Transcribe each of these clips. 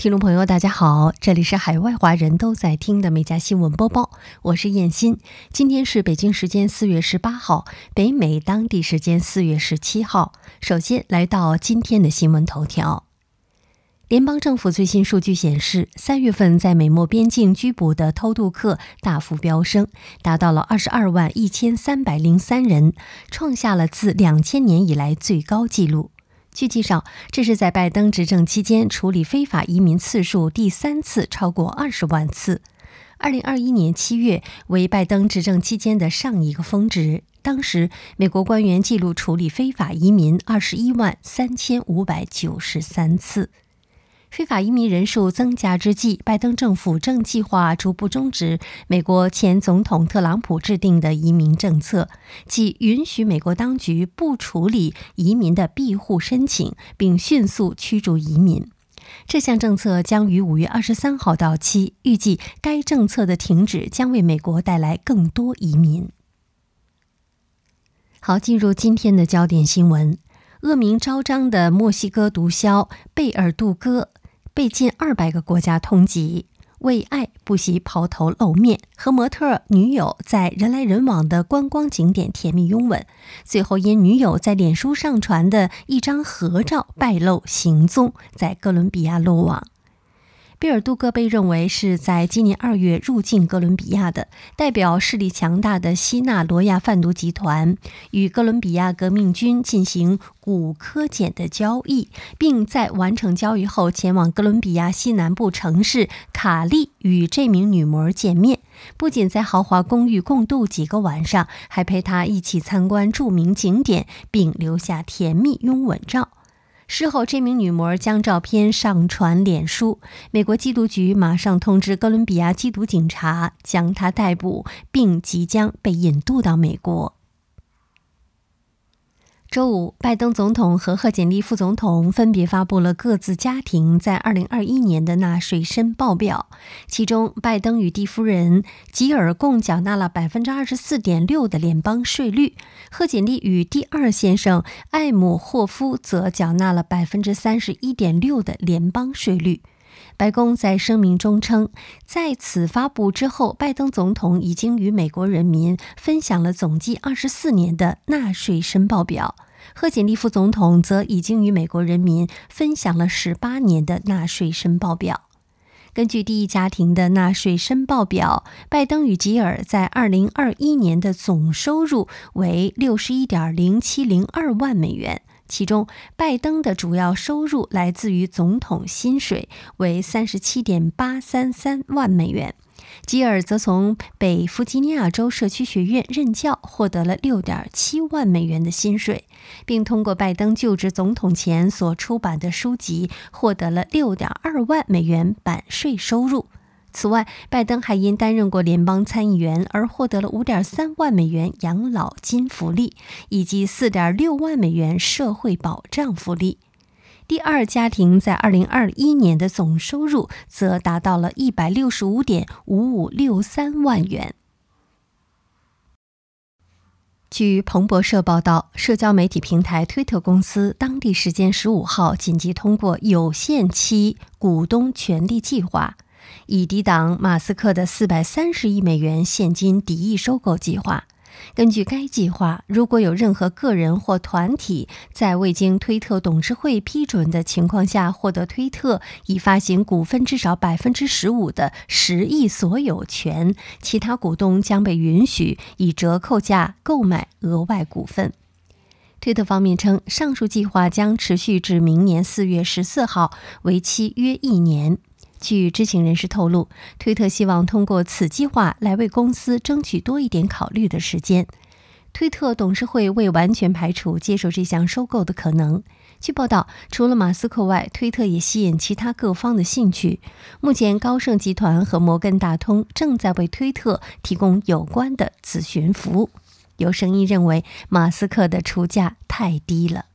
听众朋友，大家好，这里是海外华人都在听的每家新闻播报，我是燕欣。今天是北京时间四月十八号，北美当地时间四月十七号。首先来到今天的新闻头条。联邦政府最新数据显示，三月份在美墨边境拘捕的偷渡客大幅飙升，达到了二十二万一千三百零三人，创下了自两千年以来最高纪录。据介绍，这是在拜登执政期间处理非法移民次数第三次超过二十万次。二零二一年七月为拜登执政期间的上一个峰值，当时美国官员记录处理非法移民二十一万三千五百九十三次。非法移民人数增加之际，拜登政府正计划逐步终止美国前总统特朗普制定的移民政策，即允许美国当局不处理移民的庇护申请，并迅速驱逐移民。这项政策将于五月二十三号到期，预计该政策的停止将为美国带来更多移民。好，进入今天的焦点新闻：恶名昭彰的墨西哥毒枭贝尔杜戈。被近二百个国家通缉，为爱不惜抛头露面，和模特女友在人来人往的观光景点甜蜜拥吻，最后因女友在脸书上传的一张合照败露行踪，在哥伦比亚落网。贝尔杜戈被认为是在今年二月入境哥伦比亚的，代表势力强大的西纳罗亚贩毒集团与哥伦比亚革命军进行古柯碱的交易，并在完成交易后前往哥伦比亚西南部城市卡利与这名女模见面，不仅在豪华公寓共度几个晚上，还陪她一起参观著名景点，并留下甜蜜拥吻照。事后，这名女模将照片上传脸书，美国缉毒局马上通知哥伦比亚缉毒警察，将她逮捕，并即将被引渡到美国。周五，拜登总统和贺锦丽副总统分别发布了各自家庭在2021年的纳税申报表。其中，拜登与蒂夫人吉尔共缴纳了24.6%的联邦税率，贺锦丽与第二先生艾姆霍夫则缴纳了31.6%的联邦税率。白宫在声明中称，在此发布之后，拜登总统已经与美国人民分享了总计二十四年的纳税申报表，贺锦丽副总统则已经与美国人民分享了十八年的纳税申报表。根据第一家庭的纳税申报表，拜登与吉尔在二零二一年的总收入为六十一点零七零二万美元。其中，拜登的主要收入来自于总统薪水，为三十七点八三三万美元；吉尔则从北弗吉尼亚州社区学院任教，获得了六点七万美元的薪水，并通过拜登就职总统前所出版的书籍，获得了六点二万美元版税收入。此外，拜登还因担任过联邦参议员而获得了5.3万美元养老金福利，以及4.6万美元社会保障福利。第二家庭在2021年的总收入则达到了165.5563万元。据彭博社报道，社交媒体平台推特公司当地时间15号紧急通过有限期股东权利计划。以抵挡马斯克的四百三十亿美元现金敌意收购计划。根据该计划，如果有任何个人或团体在未经推特董事会批准的情况下获得推特已发行股份至少百分之十五的十亿所有权，其他股东将被允许以折扣价购买额外股份。推特方面称，上述计划将持续至明年四月十四号，为期约一年。据知情人士透露，推特希望通过此计划来为公司争取多一点考虑的时间。推特董事会未完全排除接受这项收购的可能。据报道，除了马斯克外，推特也吸引其他各方的兴趣。目前，高盛集团和摩根大通正在为推特提供有关的咨询服务。有声音认为，马斯克的出价太低了。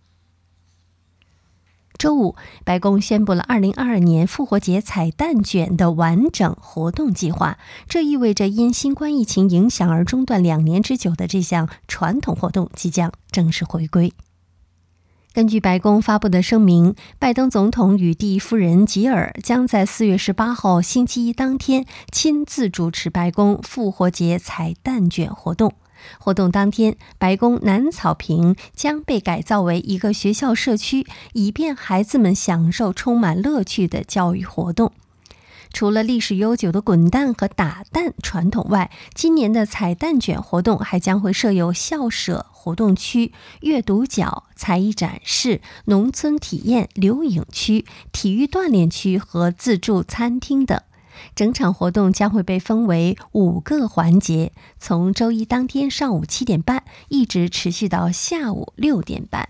周五，白宫宣布了2022年复活节彩蛋卷的完整活动计划。这意味着因新冠疫情影响而中断两年之久的这项传统活动即将正式回归。根据白宫发布的声明，拜登总统与第一夫人吉尔将在四月十八号星期一当天亲自主持白宫复活节彩蛋卷活动。活动当天，白宫南草坪将被改造为一个学校社区，以便孩子们享受充满乐趣的教育活动。除了历史悠久的滚蛋和打蛋传统外，今年的彩蛋卷活动还将会设有校舍活动区、阅读角、才艺展示、农村体验、留影区、体育锻炼区和自助餐厅等。整场活动将会被分为五个环节，从周一当天上午七点半一直持续到下午六点半。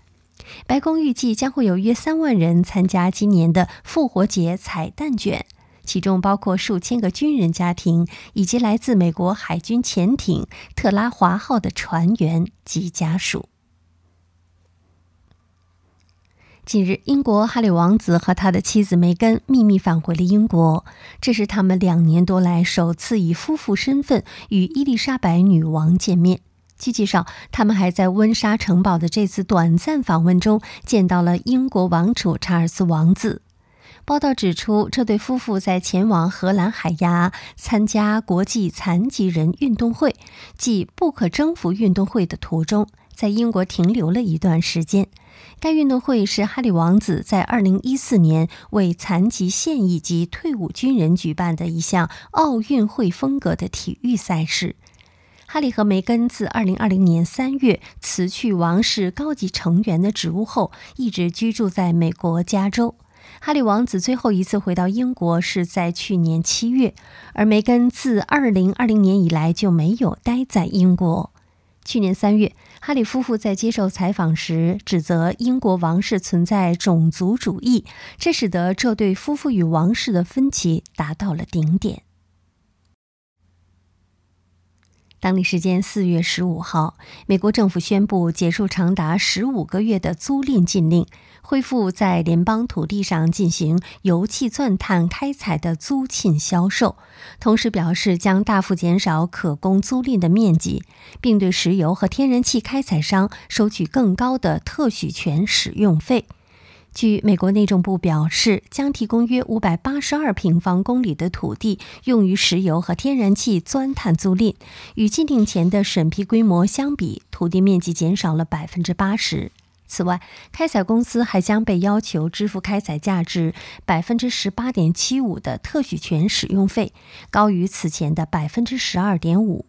白宫预计将会有约三万人参加今年的复活节彩蛋卷。其中包括数千个军人家庭，以及来自美国海军潜艇“特拉华号”的船员及家属。近日，英国哈里王子和他的妻子梅根秘密返回了英国，这是他们两年多来首次以夫妇身份与伊丽莎白女王见面。据介绍，他们还在温莎城堡的这次短暂访问中见到了英国王储查尔斯王子。报道指出，这对夫妇在前往荷兰海牙参加国际残疾人运动会（即不可征服运动会）的途中，在英国停留了一段时间。该运动会是哈里王子在2014年为残疾现役及退伍军人举办的一项奥运会风格的体育赛事。哈里和梅根自2020年3月辞去王室高级成员的职务后，一直居住在美国加州。哈里王子最后一次回到英国是在去年七月，而梅根自二零二零年以来就没有待在英国。去年三月，哈里夫妇在接受采访时指责英国王室存在种族主义，这使得这对夫妇与王室的分歧达到了顶点。当地时间四月十五号，美国政府宣布结束长达十五个月的租赁禁令，恢复在联邦土地上进行油气钻探开采的租赁销售，同时表示将大幅减少可供租赁的面积，并对石油和天然气开采商收取更高的特许权使用费。据美国内政部表示，将提供约五百八十二平方公里的土地用于石油和天然气钻探租赁。与禁令前的审批规模相比，土地面积减少了百分之八十。此外，开采公司还将被要求支付开采价值百分之十八点七五的特许权使用费，高于此前的百分之十二点五。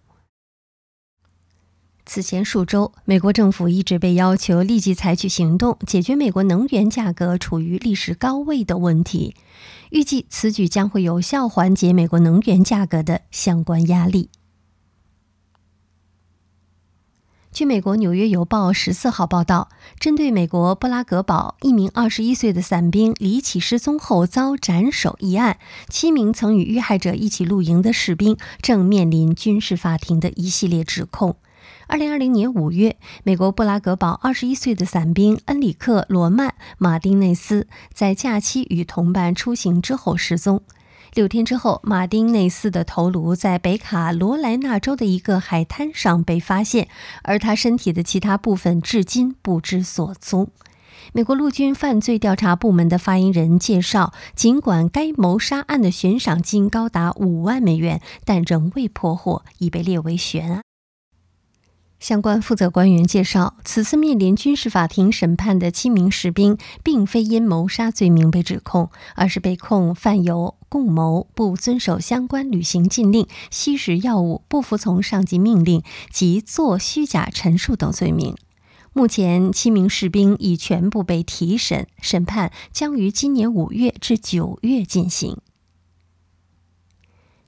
此前数周，美国政府一直被要求立即采取行动，解决美国能源价格处于历史高位的问题。预计此举将会有效缓解美国能源价格的相关压力。据美国《纽约邮报》十四号报道，针对美国布拉格堡一名二十一岁的伞兵离奇失踪后遭斩首一案，七名曾与遇害者一起露营的士兵正面临军事法庭的一系列指控。二零二零年五月，美国布拉格堡二十一岁的伞兵恩里克·罗曼·马丁内斯在假期与同伴出行之后失踪。六天之后，马丁内斯的头颅在北卡罗来纳州的一个海滩上被发现，而他身体的其他部分至今不知所踪。美国陆军犯罪调查部门的发言人介绍，尽管该谋杀案的悬赏金高达五万美元，但仍未破获，已被列为悬案。相关负责官员介绍，此次面临军事法庭审判的七名士兵，并非因谋杀罪名被指控，而是被控犯有共谋、不遵守相关旅行禁令、吸食药物、不服从上级命令及作虚假陈述等罪名。目前，七名士兵已全部被提审，审判将于今年五月至九月进行。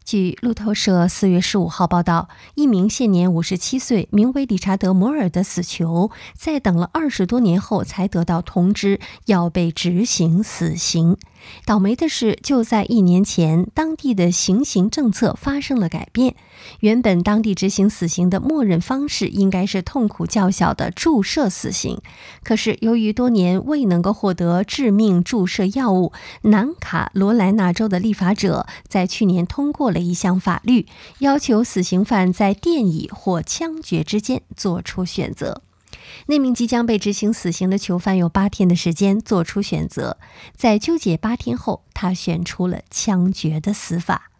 据路透社四月十五号报道，一名现年五十七岁、名为理查德·摩尔的死囚，在等了二十多年后才得到通知要被执行死刑。倒霉的是，就在一年前，当地的行刑政策发生了改变。原本当地执行死刑的默认方式应该是痛苦较小的注射死刑，可是由于多年未能够获得致命注射药物，南卡罗来纳州的立法者在去年通过了一项法律，要求死刑犯在电椅或枪决之间做出选择。那名即将被执行死刑的囚犯有八天的时间做出选择，在纠结八天后，他选出了枪决的死法。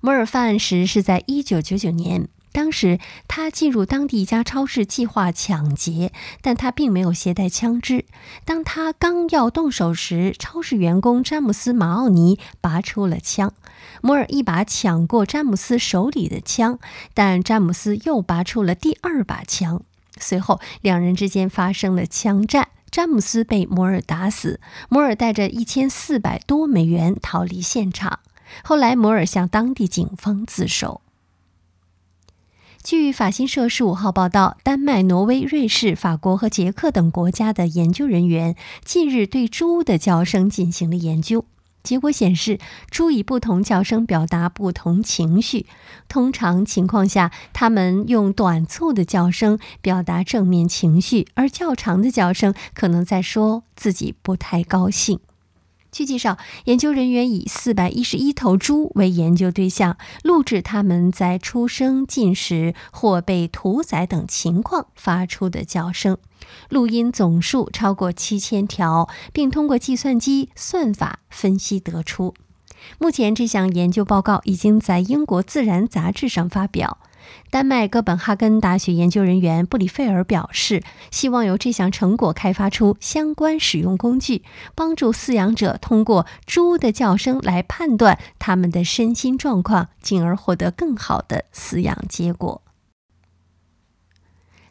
摩尔犯案时是在一九九九年。当时他进入当地一家超市计划抢劫，但他并没有携带枪支。当他刚要动手时，超市员工詹姆斯·马奥尼拔出了枪，摩尔一把抢过詹姆斯手里的枪，但詹姆斯又拔出了第二把枪。随后两人之间发生了枪战，詹姆斯被摩尔打死，摩尔带着一千四百多美元逃离现场。后来摩尔向当地警方自首。据法新社十五号报道，丹麦、挪威、瑞士、法国和捷克等国家的研究人员近日对猪的叫声进行了研究。结果显示，猪以不同叫声表达不同情绪。通常情况下，它们用短促的叫声表达正面情绪，而较长的叫声可能在说自己不太高兴。据介绍，研究人员以四百一十一头猪为研究对象，录制它们在出生、进食或被屠宰等情况发出的叫声，录音总数超过七千条，并通过计算机算法分析得出。目前，这项研究报告已经在英国《自然》杂志上发表。丹麦哥本哈根大学研究人员布里费尔表示，希望由这项成果开发出相关使用工具，帮助饲养者通过猪的叫声来判断它们的身心状况，进而获得更好的饲养结果。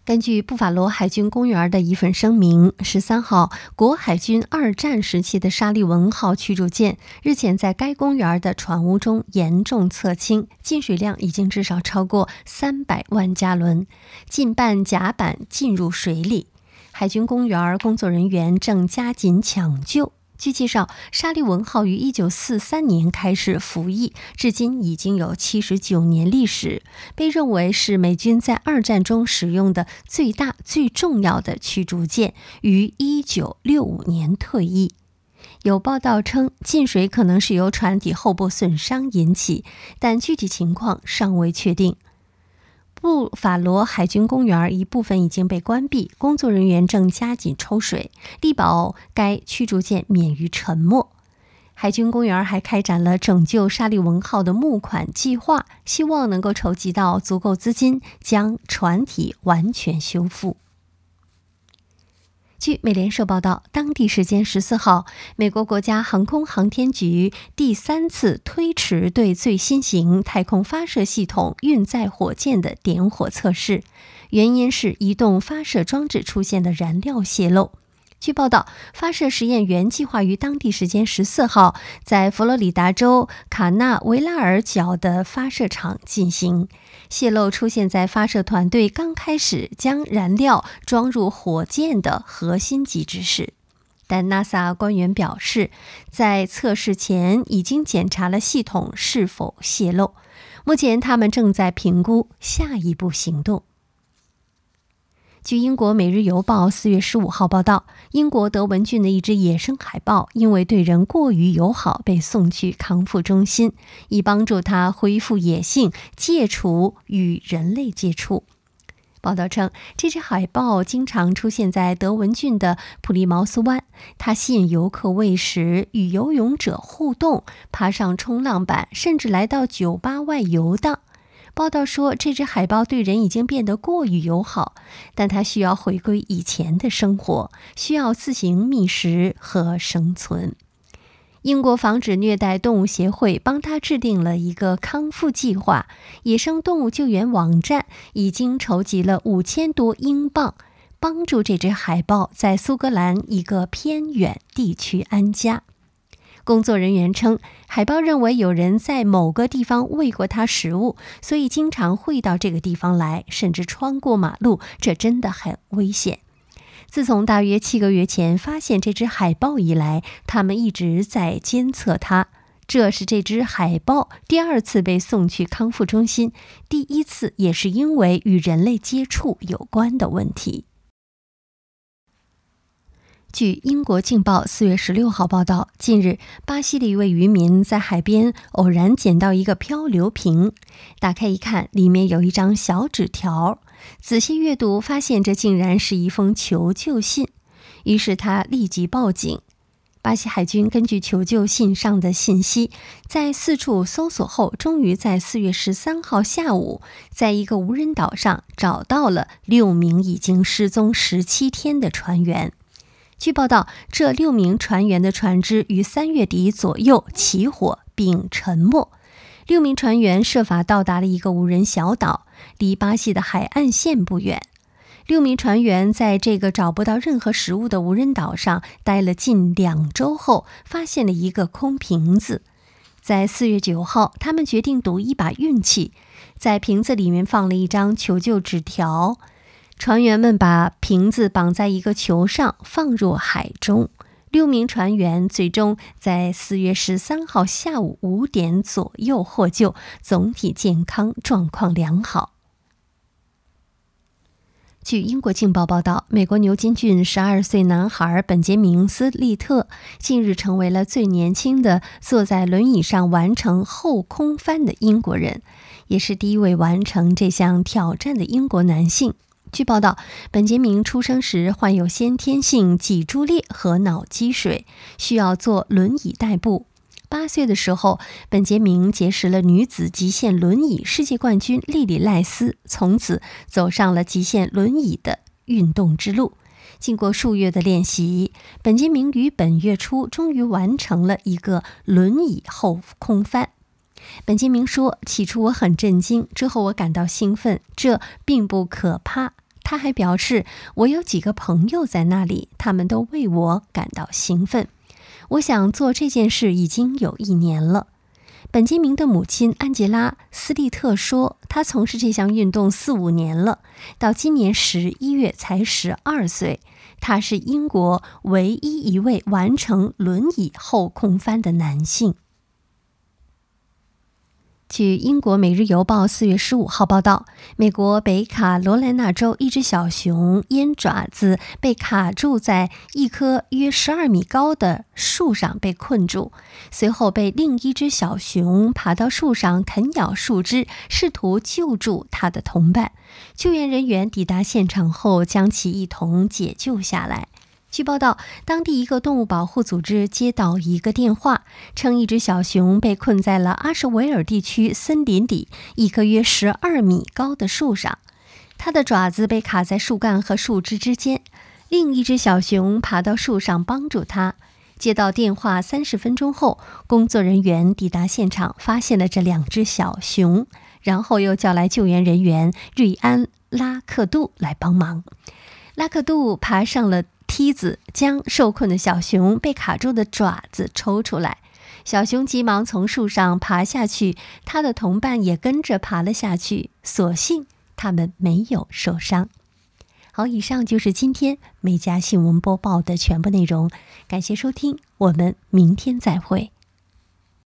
根据布法罗海军公园的一份声明，十三号，国海军二战时期的沙利文号驱逐舰日前在该公园的船坞中严重侧倾，进水量已经至少超过三百万加仑，近半甲板进入水里。海军公园工作人员正加紧抢救。据介绍，沙利文号于1943年开始服役，至今已经有79年历史，被认为是美军在二战中使用的最大、最重要的驱逐舰，于1965年退役。有报道称，进水可能是由船体后部损伤引起，但具体情况尚未确定。布法罗海军公园一部分已经被关闭，工作人员正加紧抽水，力保该驱逐舰免于沉没。海军公园还开展了拯救沙利文号的募款计划，希望能够筹集到足够资金，将船体完全修复。据美联社报道，当地时间十四号，美国国家航空航天局第三次推迟对最新型太空发射系统运载火箭的点火测试，原因是移动发射装置出现的燃料泄漏。据报道，发射实验原计划于当地时间十四号在佛罗里达州卡纳维拉尔角的发射场进行。泄漏出现在发射团队刚开始将燃料装入火箭的核心机制时，但 NASA 官员表示，在测试前已经检查了系统是否泄漏。目前，他们正在评估下一步行动。据英国《每日邮报》四月十五号报道，英国德文郡的一只野生海豹因为对人过于友好，被送去康复中心，以帮助它恢复野性，戒除与人类接触。报道称，这只海豹经常出现在德文郡的普利茅斯湾，它吸引游客喂食，与游泳者互动，爬上冲浪板，甚至来到酒吧外游荡。报道说，这只海豹对人已经变得过于友好，但它需要回归以前的生活，需要自行觅食和生存。英国防止虐待动物协会帮他制定了一个康复计划，野生动物救援网站已经筹集了五千多英镑，帮助这只海豹在苏格兰一个偏远地区安家。工作人员称，海豹认为有人在某个地方喂过它食物，所以经常会到这个地方来，甚至穿过马路。这真的很危险。自从大约七个月前发现这只海豹以来，他们一直在监测它。这是这只海豹第二次被送去康复中心，第一次也是因为与人类接触有关的问题。据英国《镜报》四月十六号报道，近日，巴西的一位渔民在海边偶然捡到一个漂流瓶，打开一看，里面有一张小纸条。仔细阅读，发现这竟然是一封求救信，于是他立即报警。巴西海军根据求救信上的信息，在四处搜索后，终于在四月十三号下午，在一个无人岛上找到了六名已经失踪十七天的船员。据报道，这六名船员的船只于三月底左右起火并沉没。六名船员设法到达了一个无人小岛，离巴西的海岸线不远。六名船员在这个找不到任何食物的无人岛上待了近两周后，发现了一个空瓶子。在四月九号，他们决定赌一把运气，在瓶子里面放了一张求救纸条。船员们把瓶子绑在一个球上，放入海中。六名船员最终在四月十三号下午五点左右获救，总体健康状况良好。据英国《镜报》报道，美国牛津郡十二岁男孩本杰明·斯利特近日成为了最年轻的坐在轮椅上完成后空翻的英国人，也是第一位完成这项挑战的英国男性。据报道，本杰明出生时患有先天性脊柱裂和脑积水，需要坐轮椅代步。八岁的时候，本杰明结识了女子极限轮椅世界冠军莉莉赖斯，从此走上了极限轮椅的运动之路。经过数月的练习，本杰明于本月初终于完成了一个轮椅后空翻。本杰明说：“起初我很震惊，之后我感到兴奋，这并不可怕。”他还表示：“我有几个朋友在那里，他们都为我感到兴奋。”我想做这件事已经有一年了。本杰明的母亲安吉拉·斯利特说：“他从事这项运动四五年了，到今年十一月才十二岁。他是英国唯一一位完成轮椅后空翻的男性。”据英国《每日邮报》四月十五号报道，美国北卡罗来纳州一只小熊因爪子被卡住在一棵约十二米高的树上被困住，随后被另一只小熊爬到树上啃咬树枝，试图救助它的同伴。救援人员抵达现场后，将其一同解救下来。据报道，当地一个动物保护组织接到一个电话，称一只小熊被困在了阿什维尔地区森林里一棵约十二米高的树上，它的爪子被卡在树干和树枝之间。另一只小熊爬到树上帮助它。接到电话三十分钟后，工作人员抵达现场，发现了这两只小熊，然后又叫来救援人员瑞安·拉克杜来帮忙。拉克杜爬上了。梯子将受困的小熊被卡住的爪子抽出来，小熊急忙从树上爬下去，它的同伴也跟着爬了下去。所幸他们没有受伤。好，以上就是今天每家新闻播报的全部内容，感谢收听，我们明天再会。